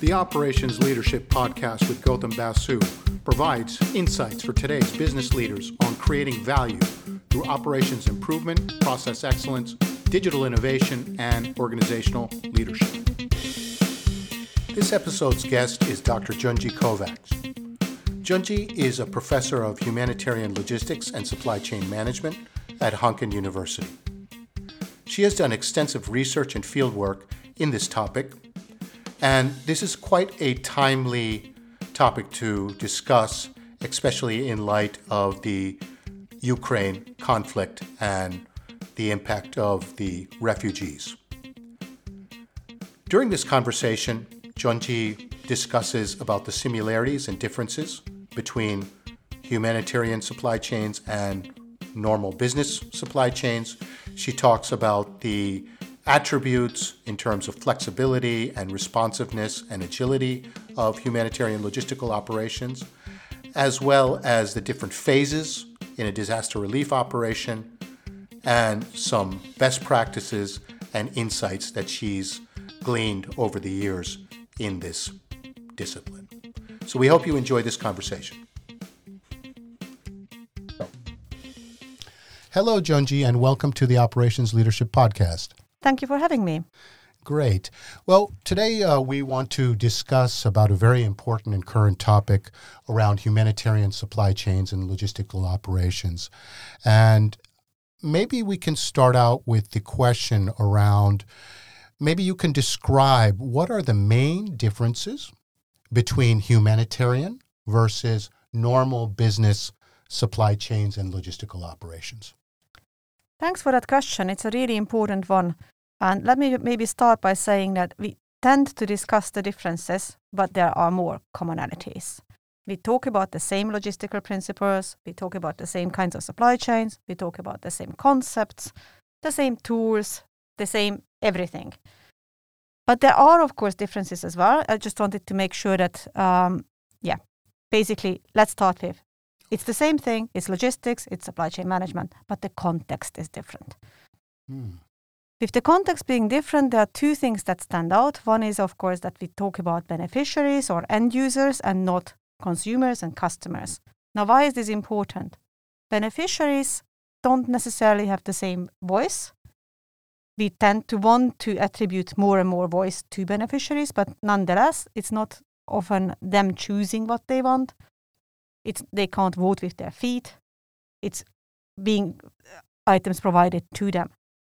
The Operations Leadership Podcast with Gautam Basu provides insights for today's business leaders on creating value through operations improvement, process excellence, digital innovation, and organizational leadership. This episode's guest is Dr. Gyöngi Kovacs. Gyöngi is a professor of humanitarian logistics and supply chain management at Hanken University. She has done extensive research and fieldwork in this topic and this is quite a timely topic to discuss, especially in light of the Ukraine conflict and the impact of the refugees. During this conversation, Gyöngi discusses about the similarities and differences between humanitarian supply chains and normal business supply chains. She talks about the attributes in terms of flexibility and responsiveness and agility of humanitarian logistical operations, as well as the different phases in a disaster relief operation, and some best practices and insights that she's gleaned over the years in this discipline. So we hope you enjoy this conversation. Hello, Gyöngi, and welcome to the Operations Leadership Podcast. Thank you for having me. Great. Well, today uh, we want to discuss about a very important and current topic around humanitarian supply chains and logistical operations. And maybe we can start out with the question around maybe you can describe what are the main differences between humanitarian versus normal business supply chains and logistical operations? Thanks for that question. It's a really important one. And let me maybe start by saying that we tend to discuss the differences, but there are more commonalities. We talk about the same logistical principles, we talk about the same kinds of supply chains, we talk about the same concepts, the same tools, the same everything. But there are, of course, differences as well. I just wanted to make sure that, um, yeah, basically, let's start with it's the same thing, it's logistics, it's supply chain management, but the context is different. Hmm. With the context being different, there are two things that stand out. One is, of course, that we talk about beneficiaries or end users and not consumers and customers. Now, why is this important? Beneficiaries don't necessarily have the same voice. We tend to want to attribute more and more voice to beneficiaries, but nonetheless, it's not often them choosing what they want. It's they can't vote with their feet. It's being uh, items provided to them.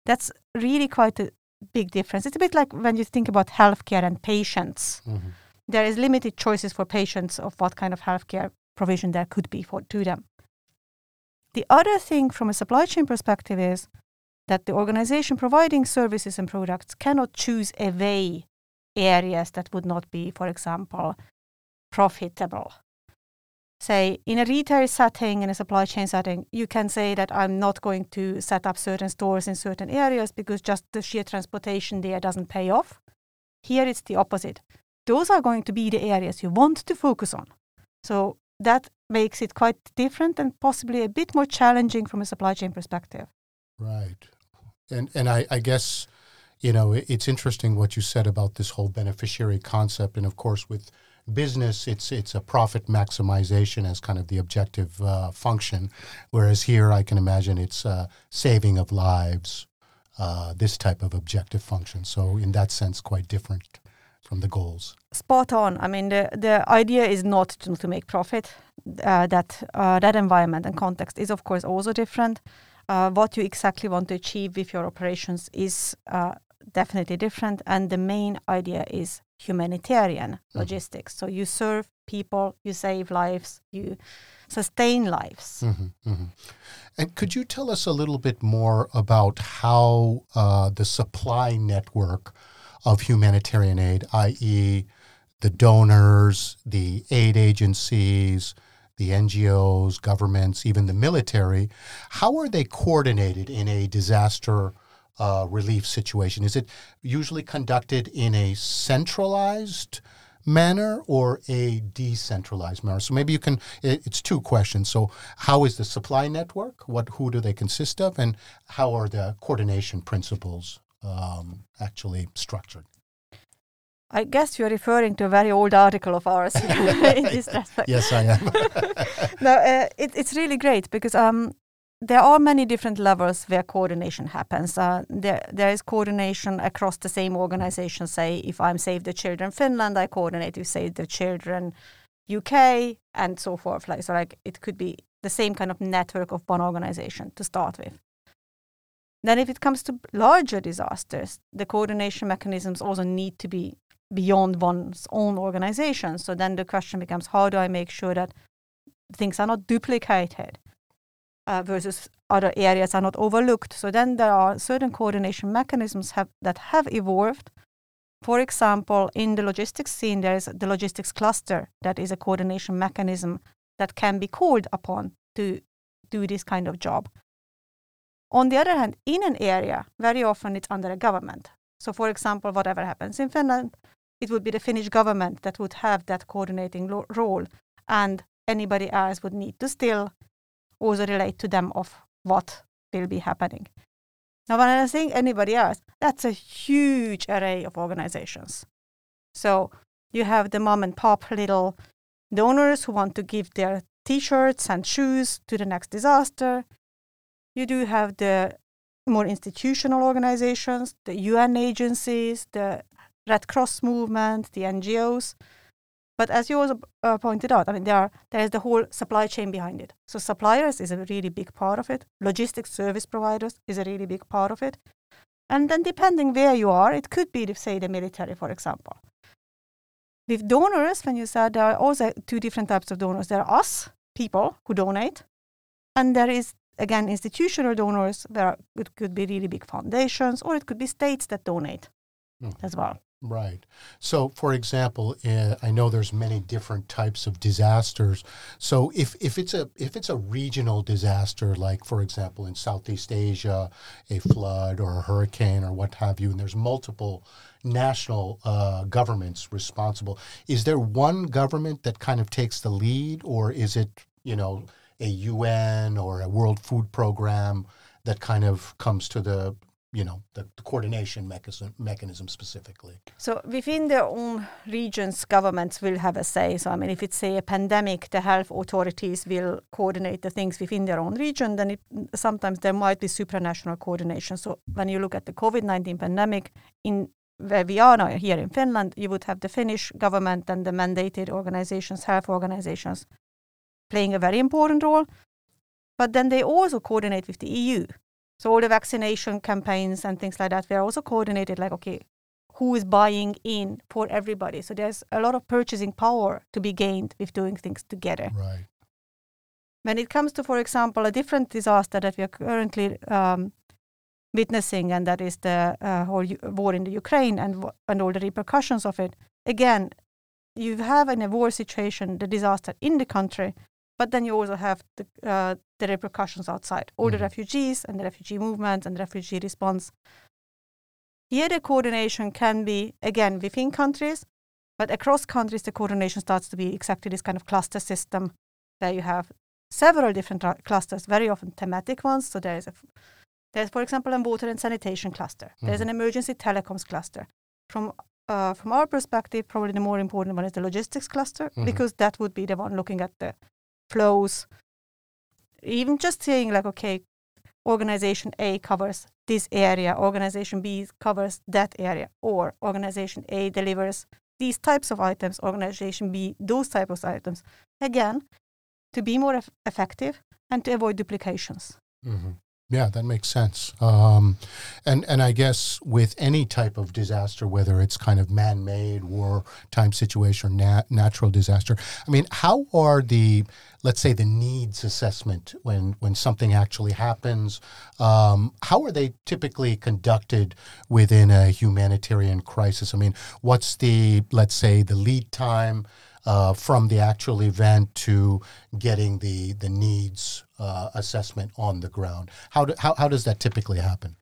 That's really quite a big difference. It's a bit like when you think about healthcare and patients. Mm-hmm. There is limited choices for patients of what kind of healthcare provision there could be for to them. The other thing from a supply chain perspective is that the organization providing services and products cannot choose away areas that would not be, for example, profitable say in a retail setting in a supply chain setting you can say that i'm not going to set up certain stores in certain areas because just the sheer transportation there doesn't pay off. Here it's the opposite. Those are going to be the areas you want to focus on. So that makes it quite different and possibly a bit more challenging from a supply chain perspective. Right. And and i, I guess you know it's interesting what you said about this whole beneficiary concept and of course with business, it's it's a profit maximization as kind of the objective uh, function, whereas here I can imagine it's uh, saving of lives, uh, this type of objective function. So in that sense, quite different from the goals. Spot on. I mean, the the idea is not to, to make profit. Uh, that uh, that environment and context is of course also different. Uh, what you exactly want to achieve with your operations is definitely different, and the main idea is humanitarian mm-hmm. logistics. So you serve people, you save lives, you sustain lives. Mm-hmm, mm-hmm. And could you tell us a little bit more about how uh, the supply network of humanitarian aid, i.e., the donors, the aid agencies, the NGOs, governments, even the military, how are they coordinated in a disaster uh, relief situation? Is it usually conducted in a centralized manner or a decentralized manner? So maybe you can. It's two questions. So how is the supply network? What who do they consist of, and how are the coordination principles um, actually structured? I guess you're referring to a very old article of ours in this respect. Yes, I am. no, uh, it, it's really great because um, there are many different levels where coordination happens. Uh, there, there is coordination across the same organization. Say, if I'm Save the Children Finland, I coordinate with Save the Children UK and so forth. Like, so, like it could be the same kind of network of one organization to start with. Then, if it comes to larger disasters, the coordination mechanisms also need to be beyond one's own organization. So then the question becomes how do I make sure that things are not duplicated uh, versus other areas are not overlooked? So then there are certain coordination mechanisms have, that have evolved. For example, in the logistics scene, there is the logistics cluster that is a coordination mechanism that can be called upon to do this kind of job. On the other hand, in an area, very often it's under a government. So, for example, whatever happens in Finland, it would be the Finnish government that would have that coordinating lo- role, and anybody else would need to still also relate to them of what will be happening. Now, when I think anybody else, that's a huge array of organizations. So you have the mom and pop little donors who want to give their t-shirts and shoes to the next disaster. You do have the more institutional organizations, the UN agencies, the Red Cross movement, the NGOs. But as you also uh, pointed out, I mean, there, are, there is the whole supply chain behind it. So suppliers is a really big part of it. Logistics service providers is a really big part of it. And then depending where you are, it could be, say, the military, for example. With donors, when you said there are also two different types of donors. There are us, people who donate, and there is again institutional donors. There it could be really big foundations, or it could be states that donate mm. as well. Right. So, for example, uh, I know there's many different types of disasters. So, if, if it's a if it's a regional disaster, like for example in Southeast Asia, a flood or a hurricane or what have you, and there's multiple national uh, governments responsible, is there one government that kind of takes the lead, or is it you know a UN or a World Food Program that kind of comes to the you know the, the, coordination mechanism, mechanism specifically. So within their own regions governments will have a say. So i mean if it's say a pandemic the health authorities will coordinate the things within their own region then it, sometimes there might be supranational coordination. So when you look at the covid-19 pandemic in where we are now here in finland you would have the finnish government and the mandated organizations health organizations playing a very important role. But then they also coordinate with the eu so all the vaccination campaigns and things like that were also coordinated. Like, okay, who is buying in for everybody? So there's a lot of purchasing power to be gained with doing things together. Right. When it comes to, for example, a different disaster that we are currently um, witnessing, and that is the uh, whole u- war in the Ukraine and and all the repercussions of it. Again, you have in a war situation the disaster in the country, but then you also have the, uh, the repercussions outside, all mm-hmm. the refugees and the refugee movement and the refugee response. Here, the coordination can be, again, within countries, but across countries, the coordination starts to be exactly this kind of cluster system where you have several different clusters, very often thematic ones. So there is a, there's, for example, a water and sanitation cluster. Mm-hmm. There's an emergency telecoms cluster. From uh, from our perspective, probably the more important one is the logistics cluster mm-hmm. because that would be the one looking at the flows. Even just saying like, okay, organization A covers this area, organization B covers that area, or organization A delivers these types of items, organization B those types of items. Again, to be more effective and to avoid duplications. Mm-hmm. Yeah, that makes sense. Um, and and I guess with any type of disaster, whether it's kind of man-made, war-time situation, or nat- natural disaster, I mean, how are the let's say the needs assessment when when something actually happens? Um, how are they typically conducted within a humanitarian crisis? I mean, what's the let's say the lead time? uh, from the actual event to getting the the needs uh, assessment on the ground. How, do, how how does that typically happen?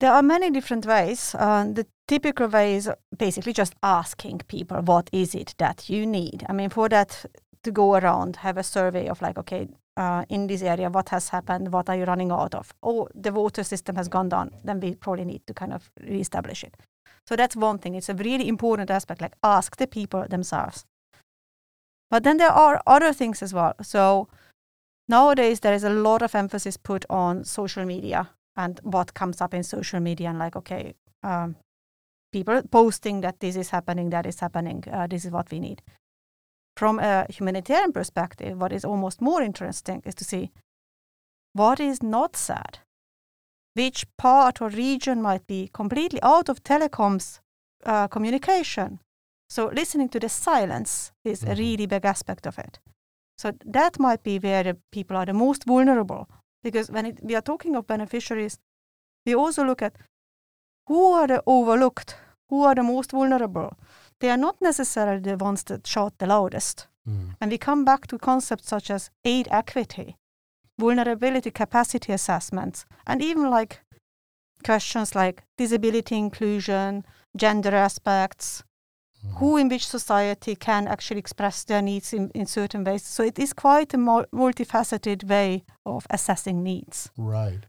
There are many different ways. Uh, the typical way is basically just asking people, what is it that you need? I mean, for that to go around, have a survey of like, okay, uh, in this area, what has happened? What are you running out of? Oh, the water system has gone down. Then we probably need to kind of reestablish it. So that's one thing. It's a really important aspect, like ask the people themselves. But then there are other things as well. So nowadays there is a lot of emphasis put on social media and what comes up in social media and like, okay, um, people posting that this is happening, that is happening, uh, this is what we need. From a humanitarian perspective, what is almost more interesting is to see what is not said which part or region might be completely out of telecoms uh, communication. So listening to the silence is mm-hmm. a really big aspect of it. So that might be where the people are the most vulnerable because when it, we are talking of beneficiaries, we also look at who are the overlooked, who are the most vulnerable. They are not necessarily the ones that shout the loudest. Mm. And we come back to concepts such as aid equity, vulnerability capacity assessments, and even like questions like disability inclusion, gender aspects, mm-hmm. who in which society can actually express their needs in, in certain ways. So it is quite a multifaceted way of assessing needs. Right.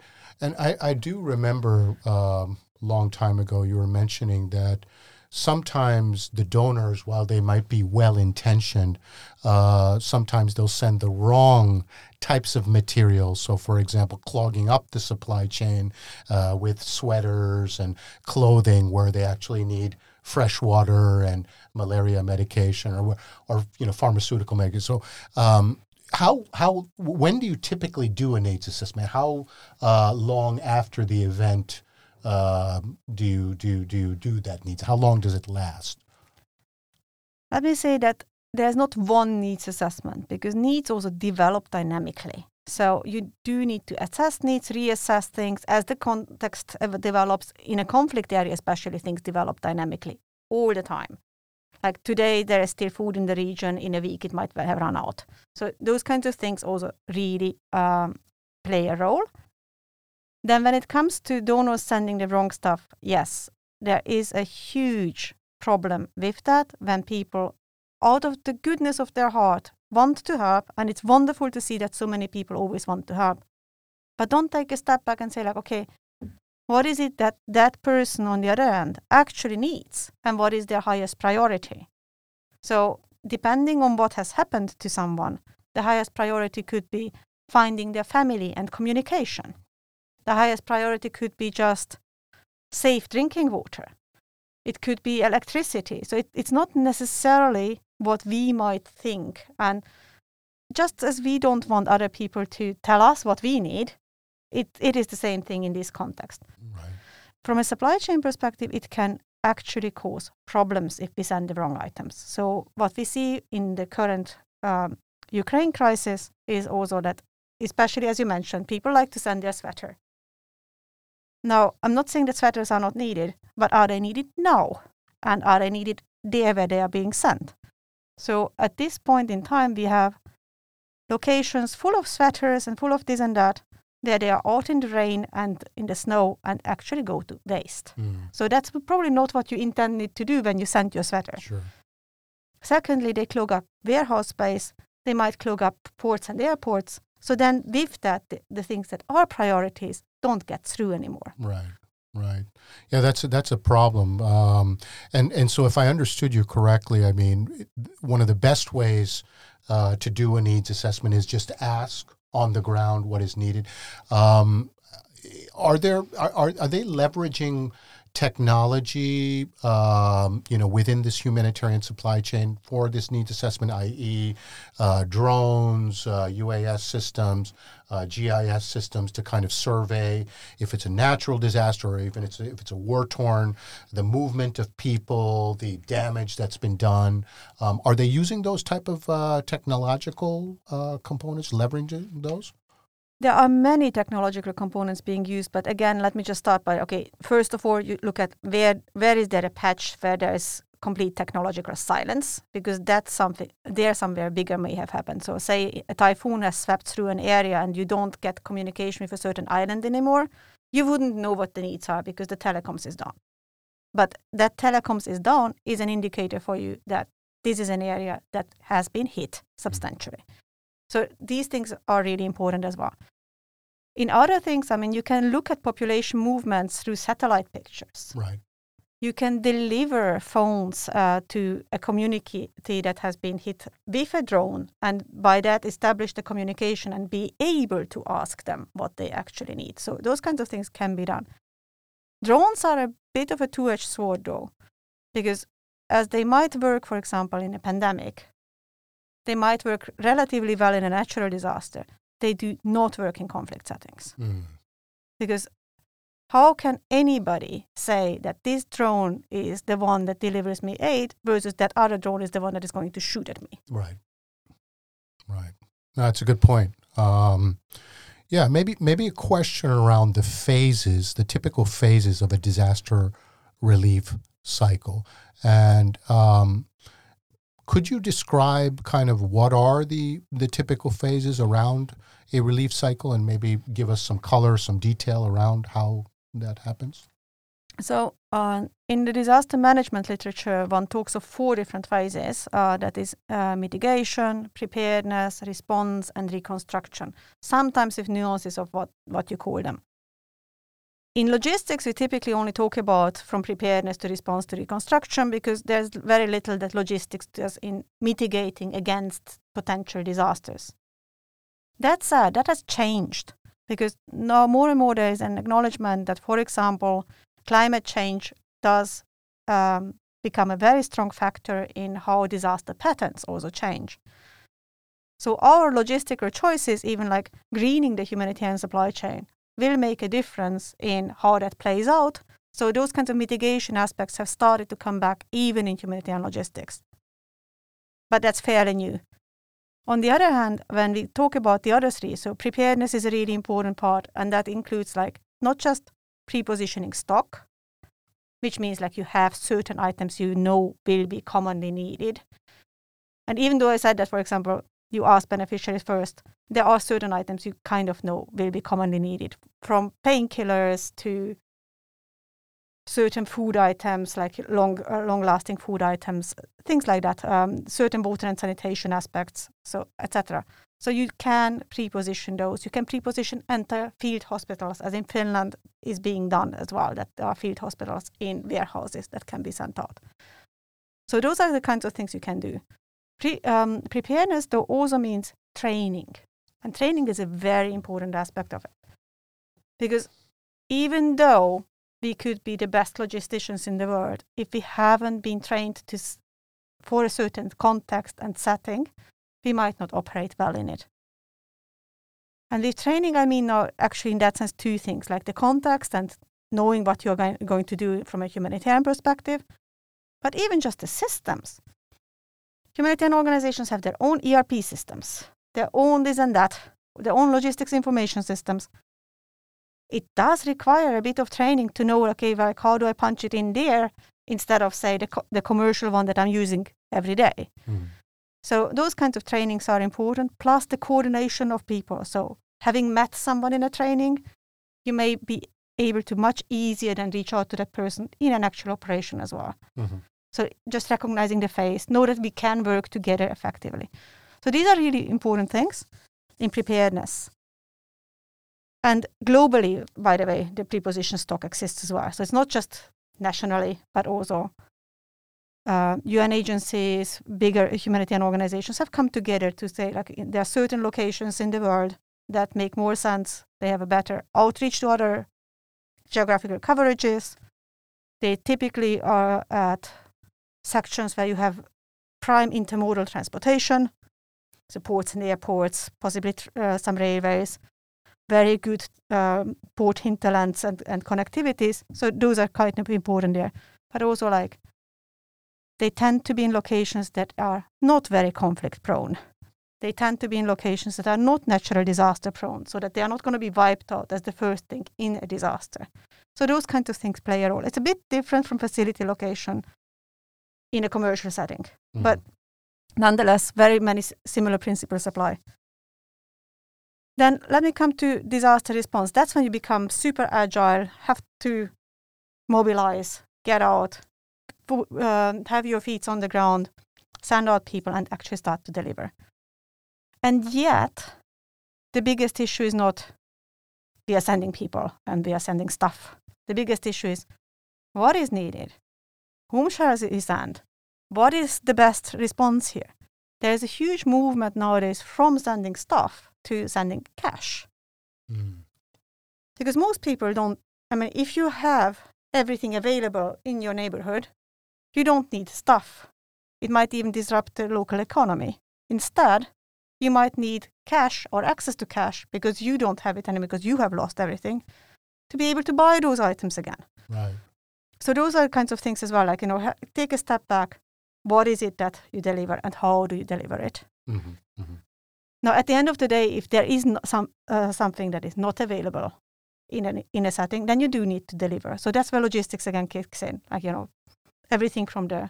And I, I do remember a um, long time ago you were mentioning that sometimes the donors, while they might be well intentioned, uh, sometimes they'll send the wrong types of materials. So, for example, clogging up the supply chain uh, with sweaters and clothing where they actually need fresh water and malaria medication or, or you know, pharmaceutical medication. So, um, how how when do you typically do a needs assessment? How uh, long after the event uh, do you do you, do you do that needs? How long does it last? Let me say that there's not one needs assessment because needs also develop dynamically. So you do need to assess needs, reassess things as the context develops. In a conflict area, especially, things develop dynamically all the time. Like today, there is still food in the region. In a week, it might have run out. So those kinds of things also really um, play a role. Then, when it comes to donors sending the wrong stuff, yes, there is a huge problem with that when people, out of the goodness of their heart, want to help. And it's wonderful to see that so many people always want to help. But don't take a step back and say, like, okay, what is it that that person on the other end actually needs? And what is their highest priority? So, depending on what has happened to someone, the highest priority could be finding their family and communication the highest priority could be just safe drinking water. It could be electricity. So it, it's not necessarily what we might think. And just as we don't want other people to tell us what we need, it, it is the same thing in this context. Right. From a supply chain perspective, it can actually cause problems if we send the wrong items. So, what we see in the current um, Ukraine crisis is also that, especially as you mentioned, people like to send their sweater. Now, I'm not saying that sweaters are not needed, but are they needed now? And are they needed there where they are being sent? So at this point in time, we have locations full of sweaters and full of this and that, where they are out in the rain and in the snow and actually go to waste. Mm. So that's probably not what you intended to do when you sent your sweater. Sure. Secondly, they clog up warehouse space. They might clog up ports and airports. So then, with that, the, the things that are priorities don't get through anymore. Right. Right. Yeah, that's a, that's a problem. Um, and and so, if I understood you correctly, I mean, one of the best ways uh, to do a needs assessment is just to ask on the ground what is needed. Um, are there are, are, are they leveraging technology, um, you know, within this humanitarian supply chain for this needs assessment, i.e., uh, drones, uh, UAS systems, uh, GIS systems to kind of survey if it's a natural disaster or even it's a, if it's a war torn, the movement of people, the damage that's been done. Um, are they using those type of uh, technological uh, components, leveraging those? There are many technological components being used, but again, let me just start by okay. First of all, you look at where where is there a patch where there is complete technological silence because that's something there somewhere bigger may have happened. So, say a typhoon has swept through an area and you don't get communication with a certain island anymore, you wouldn't know what the needs are because the telecoms is down. But that telecoms is down is an indicator for you that this is an area that has been hit substantially. So these things are really important as well. In other things, I mean, you can look at population movements through satellite pictures. Right. you can deliver phones uh, to a community that has been hit with a drone and by that establish the communication and be able to ask them what they actually need. So those kinds of things can be done. Drones are a bit of a two edged sword though, because as they might work, for example, in a pandemic, they might work relatively well in a natural disaster. They do not work in conflict settings. Mm. Because how can anybody say that this drone is the one that delivers me aid versus that other drone is the one that is going to shoot at me? Right. Right. That's a good point. Um, yeah, maybe maybe a question around the phases, the typical phases of a disaster relief cycle, and um, could you describe kind of what are the the typical phases around a relief cycle, and maybe give us some color, some detail around how that happens? So, uh, in the disaster management literature, one talks of four different phases uh, that is, uh, mitigation, preparedness, response, and reconstruction, sometimes with nuances of what, what you call them. In logistics, we typically only talk about from preparedness to response to reconstruction because there's very little that logistics does in mitigating against potential disasters. That said, that has changed because now more and more there is an acknowledgement that, for example, climate change does um, become a very strong factor in how disaster patterns also change. So our logistical choices, even like greening the humanitarian supply chain, will make a difference in how that plays out. So those kinds of mitigation aspects have started to come back even in humanitarian logistics. But that's fairly new. On the other hand, when we talk about the other three, so preparedness is a really important part, and that includes like not just pre-positioning stock, which means like you have certain items you know will be commonly needed. And even though I said that, for example, you ask beneficiaries first, there are certain items you kind of know will be commonly needed, from painkillers to certain food items like long uh, long lasting food items things like that um, certain water and sanitation aspects so etc so you can pre-position those. You can pre-position entire field hospitals as in finland is being done as well that there are field hospitals in warehouses that can be sent out. So those are the kinds of things you can do Pre, um, preparedness though also means training. And training is a very important aspect of it. Because even though we could be the best logisticians in the world if we haven't been trained to for a certain context and setting we might not operate well in it. And with training i mean now actually in that sense two things like the context and knowing what you're going to do from a humanitarian perspective but even just the systems humanitarian organizations have their own erp systems their own this and that their own logistics information systems it does require a bit of training to know, okay, like how do I punch it in there instead of say the, co- the commercial one that I'm using every day. Mm. So those kinds of trainings are important, plus the coordination of people. So having met someone in a training, you may be able to much easier than reach out to that person in an actual operation as well. Mm-hmm. So just recognizing the face, know that we can work together effectively. So these are really important things in preparedness. And globally, by the way, the preposition stock exists as well. So it's not just nationally, but also uh, UN agencies, bigger humanitarian organizations have come together to say like there are certain locations in the world that make more sense. They have a better outreach to other geographical coverages. They typically are at sections where you have prime intermodal transportation, so ports and airports, possibly uh, some railways, very good um, port hinterlands and, and connectivities. So those are of important there. But also like they tend to be in locations that are not very conflict prone. They tend to be in locations that are not natural disaster prone, so that they are not going to be wiped out as the first thing in a disaster. So those kinds of things play a role. It's a bit different from facility location in a commercial setting, mm-hmm. but nonetheless, very many s- similar principles apply. Then let me come to disaster response. That's when you become super agile, have to mobilize, get out, uh, have your feet on the ground, send out people, and actually start to deliver. And yet, the biggest issue is not we are sending people and we are sending stuff. The biggest issue is what is needed, Whom shall he send? What is the best response here? There's a huge movement nowadays from sending stuff to sending cash. Mm. Because most people don't, I mean, if you have everything available in your neighborhood, you don't need stuff. It might even disrupt the local economy. Instead, you might need cash or access to cash because you don't have it anymore because you have lost everything to be able to buy those items again. Right. So those are kinds of things as well. Like you know, take a step back. What is it that you deliver, and how do you deliver it? Mm-hmm. Mm-hmm. Now, at the end of the day, if there is some uh, something that is not available in a in a setting, then you do need to deliver. So that's where logistics again kicks in. Like you know, everything from the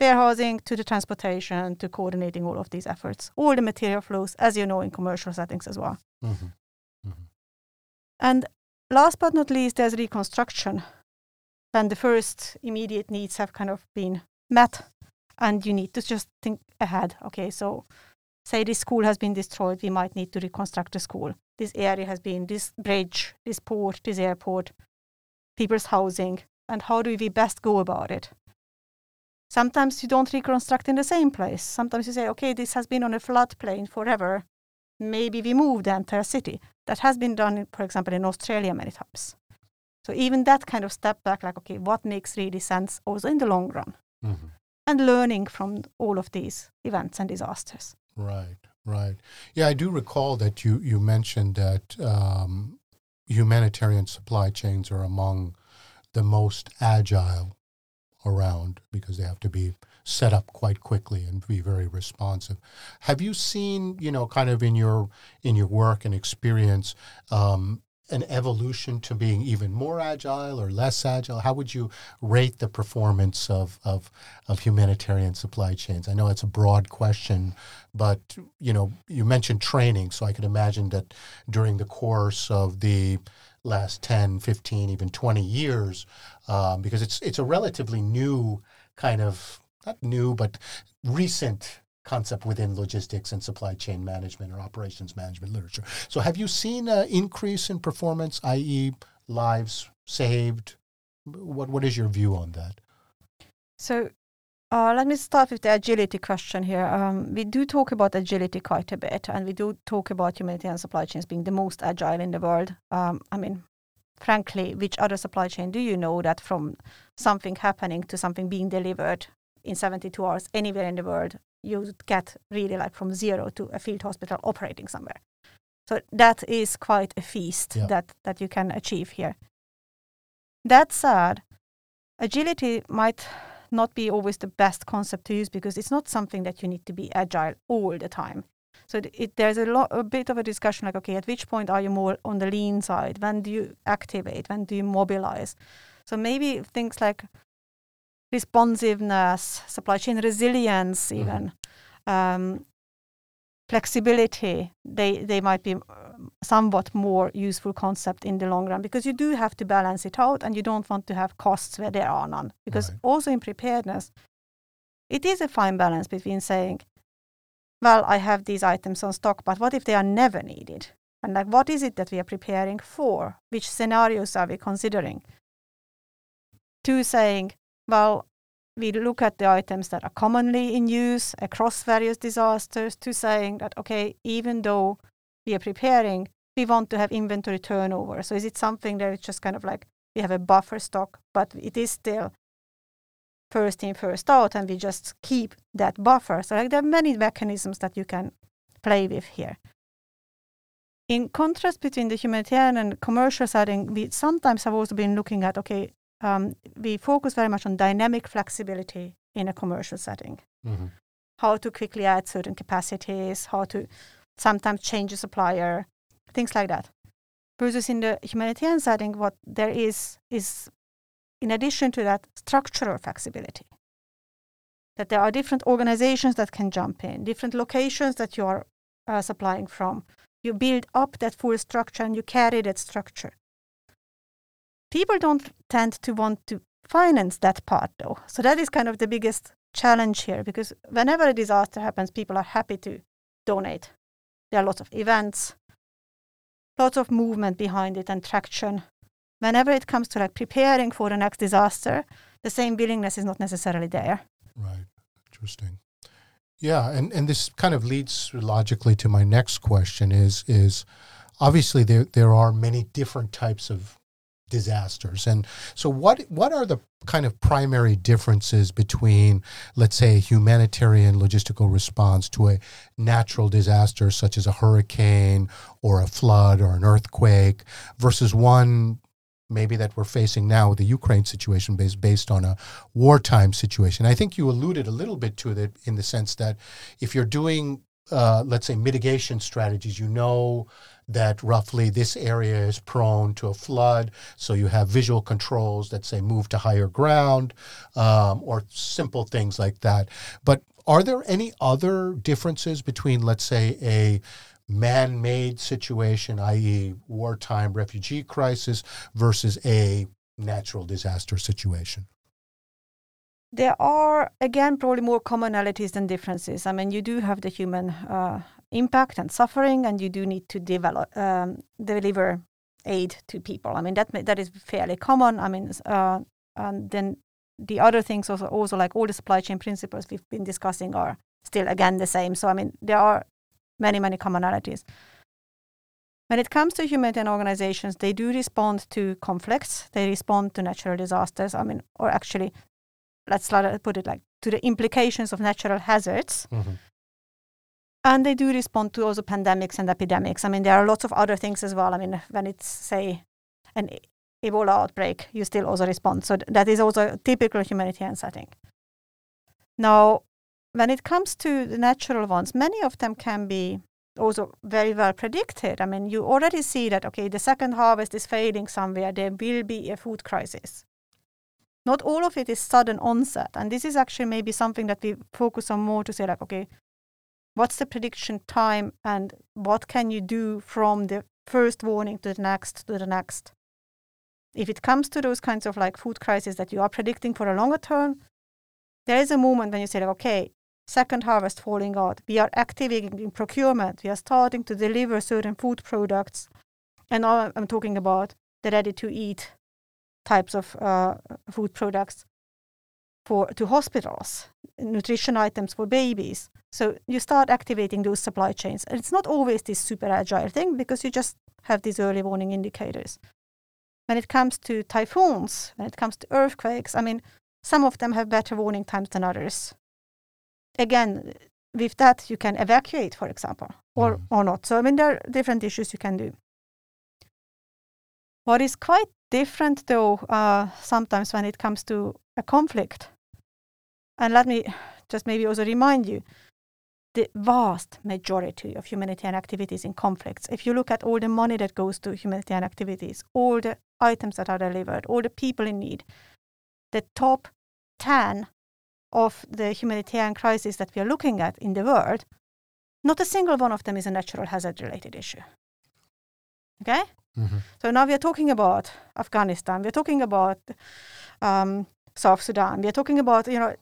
warehousing to the transportation to coordinating all of these efforts, all the material flows, as you know, in commercial settings as well. Mm-hmm. Mm-hmm. And last but not least, there's reconstruction when the first immediate needs have kind of been met, and you need to just think ahead. Okay, so say this school has been destroyed, we might need to reconstruct the school. This area has been this bridge, this port, this airport, people's housing, and how do we best go about it? Sometimes you don't reconstruct in the same place. Sometimes you say, okay, this has been on a floodplain forever. Maybe we move the entire city. That has been done, for example, in Australia many times. So even that kind of step back, like, okay, what makes really sense also in the long run? Mm-hmm. And learning from all of these events and disasters. Right, right. Yeah, I do recall that you, you mentioned that um, humanitarian supply chains are among the most agile around because they have to be set up quite quickly and be very responsive. Have you seen, you know, kind of in your in your work and experience, um, an evolution to being even more agile or less agile? How would you rate the performance of, of, of humanitarian supply chains? I know it's a broad question, but you know, you mentioned training, so I could imagine that during the course of the last 10, 15, even 20 years, um, because it's it's a relatively new kind of not new but recent concept within logistics and supply chain management or operations management literature. So, have you seen an increase in performance, i.e., lives saved? What what is your view on that? So, uh, let me start with the agility question here. Um, we do talk about agility quite a bit, and we do talk about humanitarian supply chains being the most agile in the world. Um, I mean, frankly, which other supply chain do you know that from something happening to something being delivered in 72 hours anywhere in the world, you get really like from zero to a field hospital operating somewhere. So that is quite a feast yeah. that, that you can achieve here. That said, agility might not be always the best concept to use because it's not something that you need to be agile all the time. So it, it, there's a, lot, a bit of a discussion like, okay, at which point are you more on the lean side? When do you activate? When do you mobilize? So maybe things like responsiveness, supply chain resilience, mm-hmm. even mm-hmm. um, flexibility, they, they might be um, somewhat more useful concept in the long run because you do have to balance it out and you don't want to have costs where there are none. Because right. also in preparedness, it is a fine balance between saying, well, I have these items on stock, but what if they are never needed? And like, what is it that we are preparing for? Which scenarios are we considering? To saying, well, we look at the items that are commonly in use across various disasters, to saying that, okay, even though we are preparing, we want to have inventory turnover. So is it something that it's just kind of like we have a buffer stock, but it is still first in, first out, and we just keep that buffer. So like there are many mechanisms that you can play with here. In contrast between the humanitarian and commercial setting, we sometimes have also been looking at okay, um, we focus very much on dynamic flexibility in a commercial setting. Mm-hmm. How to quickly add certain capacities, how to sometimes change a supplier, things like that. Versus in the humanitarian setting, what there is is in addition to that, structural flexibility. That there are different organizations that can jump in, different locations that you are uh, supplying from. You build up that full structure and you carry that structure. People don't tend to want to finance that part though. So that is kind of the biggest challenge here because whenever a disaster happens, people are happy to donate. There are lots of events, lots of movement behind it and traction whenever it comes to like preparing for the next disaster, the same willingness is not necessarily there. Right. Interesting. Yeah, and, and this kind of leads logically to my next question is is obviously there there are many different types of disasters. And so what what are the kind of primary differences between let's say a humanitarian logistical response to a natural disaster such as a hurricane or a flood or an earthquake versus one maybe that we're facing now with the Ukraine situation based based on a wartime situation. I think you alluded a little bit to it in the sense that if you're doing uh, let's say mitigation strategies, you know that roughly this area is prone to a flood. So you have visual controls that say move to higher ground um, or simple things like that. But are there any other differences between, let's say, a man made situation, i.e., wartime refugee crisis, versus a natural disaster situation? There are, again, probably more commonalities than differences. I mean, you do have the human uh, impact and suffering, and you do need to develop um, deliver aid to people. I mean that that is fairly common. I mean, uh, and then the other things also also like all the supply chain principles we've been discussing are still again the same. So I mean there are many many commonalities. When it comes to humanitarian organizations, they do respond to conflicts. They respond to natural disasters. I mean, or actually, let's put it like to the implications of natural hazards. Mm-hmm. And they do respond to also pandemics and epidemics. I mean, there are lots of other things as well. I mean, when it's, say, an Ebola outbreak, you still also respond. So that is also a typical humanitarian setting. Now, when it comes to the natural ones, many of them can be also very well predicted. I mean, you already see that, okay, the second harvest is failing somewhere, there will be a food crisis. Not all of it is sudden onset. And this is actually maybe something that we focus on more to say, like, okay, what's the prediction time and what can you do from the first warning to the next to the next? If it comes to those kinds of like food crises that you are predicting for a longer term there is a moment when you say okay second harvest falling out. We are activating in procurement. We are starting to deliver certain food products. And now i'm talking about the ready to eat types of uh, food products for to hospitals nutrition items for babies so you start activating those supply chains. And it's not always this super agile thing because you just have these early warning indicators. When it comes to typhoons, when it comes to earthquakes, I mean, some of them have better warning times than others. Again, with that, you can evacuate, for example, or, mm. or not. So, I mean, there are different issues you can do. What is quite different, though, uh, sometimes when it comes to a conflict, and let me just maybe also remind you the vast majority of humanitarian activities in conflicts, if you look at all the money that goes to humanitarian activities, all the items that are delivered, all the people in need, the top 10 of the humanitarian crises that we are looking at in the world, not a single one of them is a natural hazard related issue. Okay? Mm-hmm. So now we are talking about Afghanistan, we are talking about um, South Sudan, we are talking about, you know,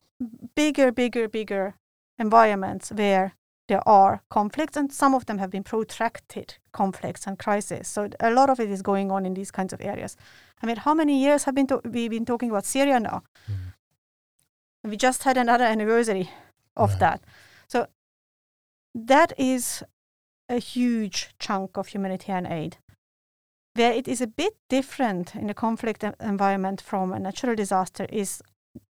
bigger, bigger, bigger environments where there are conflicts, and some of them have been protracted conflicts and crises. So a lot of it is going on in these kinds of areas. I mean, how many years have been to- we been talking about Syria now? Mm. We just had another anniversary of right. that. So that is a huge chunk of humanitarian aid. Where it is a bit different in a conflict environment from a natural disaster is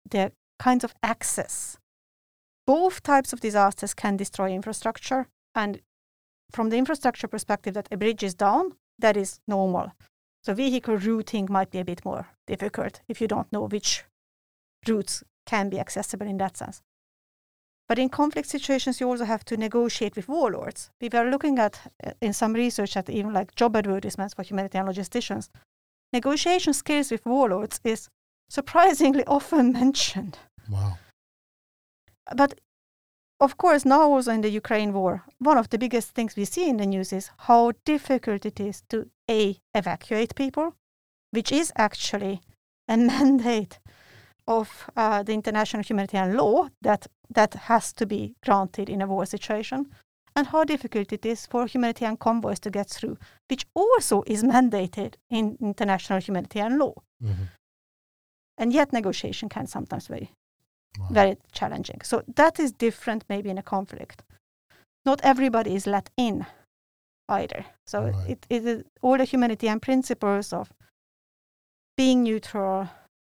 the kinds of access both types of disasters can destroy infrastructure. And from the infrastructure perspective, that a bridge is down, that is normal. So vehicle routing might be a bit more difficult if you don't know which routes can be accessible in that sense. But in conflict situations, you also have to negotiate with warlords. We were looking at, uh, in some research, at even like job advertisements for humanitarian logisticians. Negotiation skills with warlords is surprisingly often mentioned. Wow. But of course, now also in the Ukraine war, one of the biggest things we see in the news is how difficult it is to a evacuate people, which is actually a mandate of uh, the international humanitarian law that that has to be granted in a war situation, and how difficult it is for humanitarian convoys to get through, which also is mandated in international humanitarian law. Mm-hmm. and yet negotiation can sometimes be wow. very challenging. So that is different maybe in a conflict. Not everybody is let in either. So right. it, it is all the humanitarian principles of being neutral,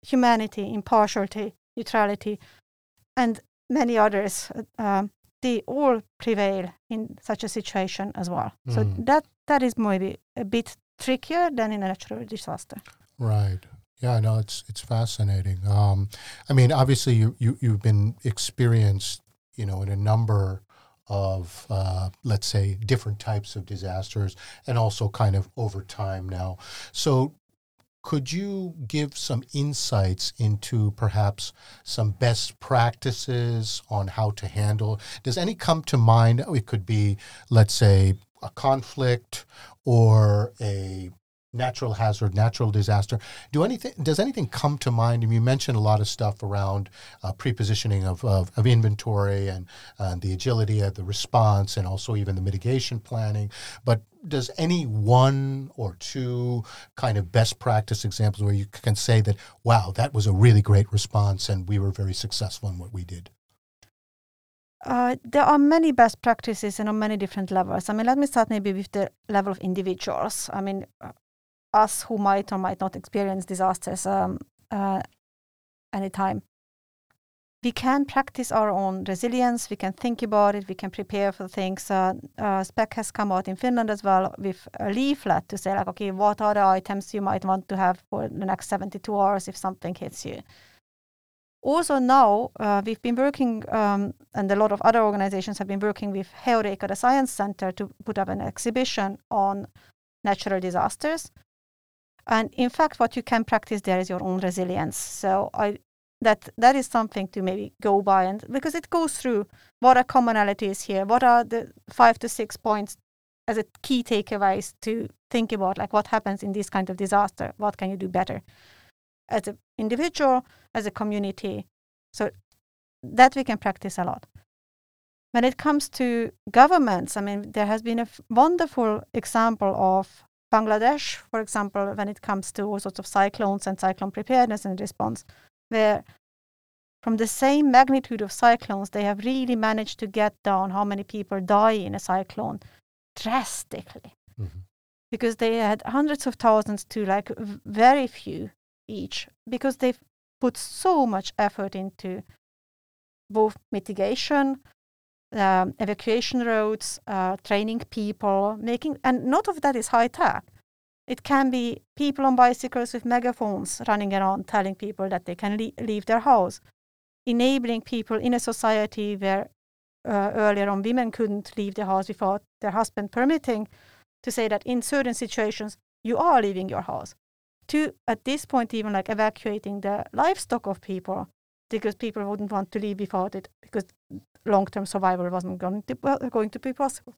humanity, impartiality, neutrality, and many others, uh, they all prevail in such a situation as well. Mm. So hmm. that that is maybe a bit trickier than in a natural disaster. Right. Yeah, no, it's it's fascinating. Um, I mean, obviously, you, you you've been experienced, you know, in a number of uh, let's say different types of disasters, and also kind of over time now. So, could you give some insights into perhaps some best practices on how to handle? Does any come to mind? It could be, let's say, a conflict or a natural hazard, natural disaster. Do anything? Does anything come to mind? You mentioned a lot of stuff around uh, prepositioning of, of, of, inventory and uh, the agility of the response, and also even the mitigation planning. But does any one or two kind of best practice examples where you can say that, wow, that was a really great response, and we were very successful in what we did? Uh, there are many best practices and on many different levels. I mean, let me start maybe with the level of individuals. I mean, uh, us who might or might not experience disasters um, uh, anytime. We can practice our own resilience. We can think about it. We can prepare for things. Uh, uh, SPEK has come out in Finland as well with a leaflet to say, like, okay, what are the items you might want to have for the next 72 hours if something hits you? Also now, uh, we've been working, um, and a lot of other organizations have been working with Heureka, the Science Center, to put up an exhibition on natural disasters. And in fact, what you can practice there is your own resilience. So I, that that is something to maybe go by and because it goes through what are commonalities here, what are the five to six points as a key takeaways to think about, like what happens in this kind of disaster, what can you do better as an individual, as a community. So that we can practice a lot. When it comes to governments, I mean, there has been a f- wonderful example of Bangladesh, for example, when it comes to all sorts of cyclones and cyclone preparedness and response, where from the same magnitude of cyclones, they have really managed to get down how many people die in a cyclone drastically. Mm-hmm. Because they had hundreds of thousands to like very few each, because they've put so much effort into both mitigation, um, evacuation roads, uh, training people, making, and not of that is high tech. It can be people on bicycles with megaphones running around telling people that they can le- leave their house, enabling people in a society where uh, earlier on women couldn't leave the house without their husband permitting, to say that in certain situations you are leaving your house. To at this point even like evacuating the livestock of people because people wouldn't want to leave without it because long-term survival wasn't going to, going to be possible.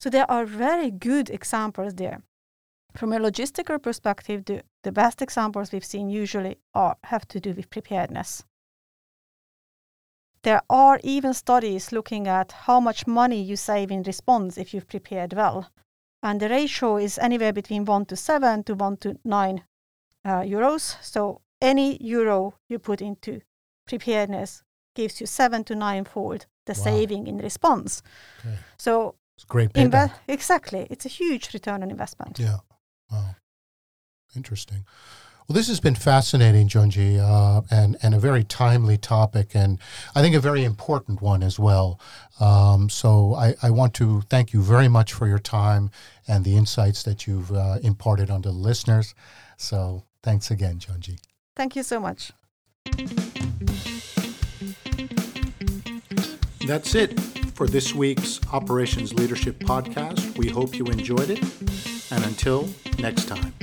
So there are very good examples there. From a logistical perspective, the, the best examples we've seen usually are, have to do with preparedness. There are even studies looking at how much money you save in response if you've prepared well. And the ratio is anywhere between 1 to 7 to 1 to 9 uh, euros. So any euro you put into preparedness gives you seven to nine fold the wow. saving in response. Okay. So it's great payback. Inve- exactly. It's a huge return on investment. Yeah. Wow. Interesting. Well, this has been fascinating, Gyöngi, uh, and and a very timely topic, and I think a very important one as well. Um, so I, I, want to thank you very much for your time and the insights that you've uh, imparted on the listeners. So thanks again, Gyöngi. Thank you so much. That's it for this week's Operations Leadership Podcast. We hope you enjoyed it. And until next time.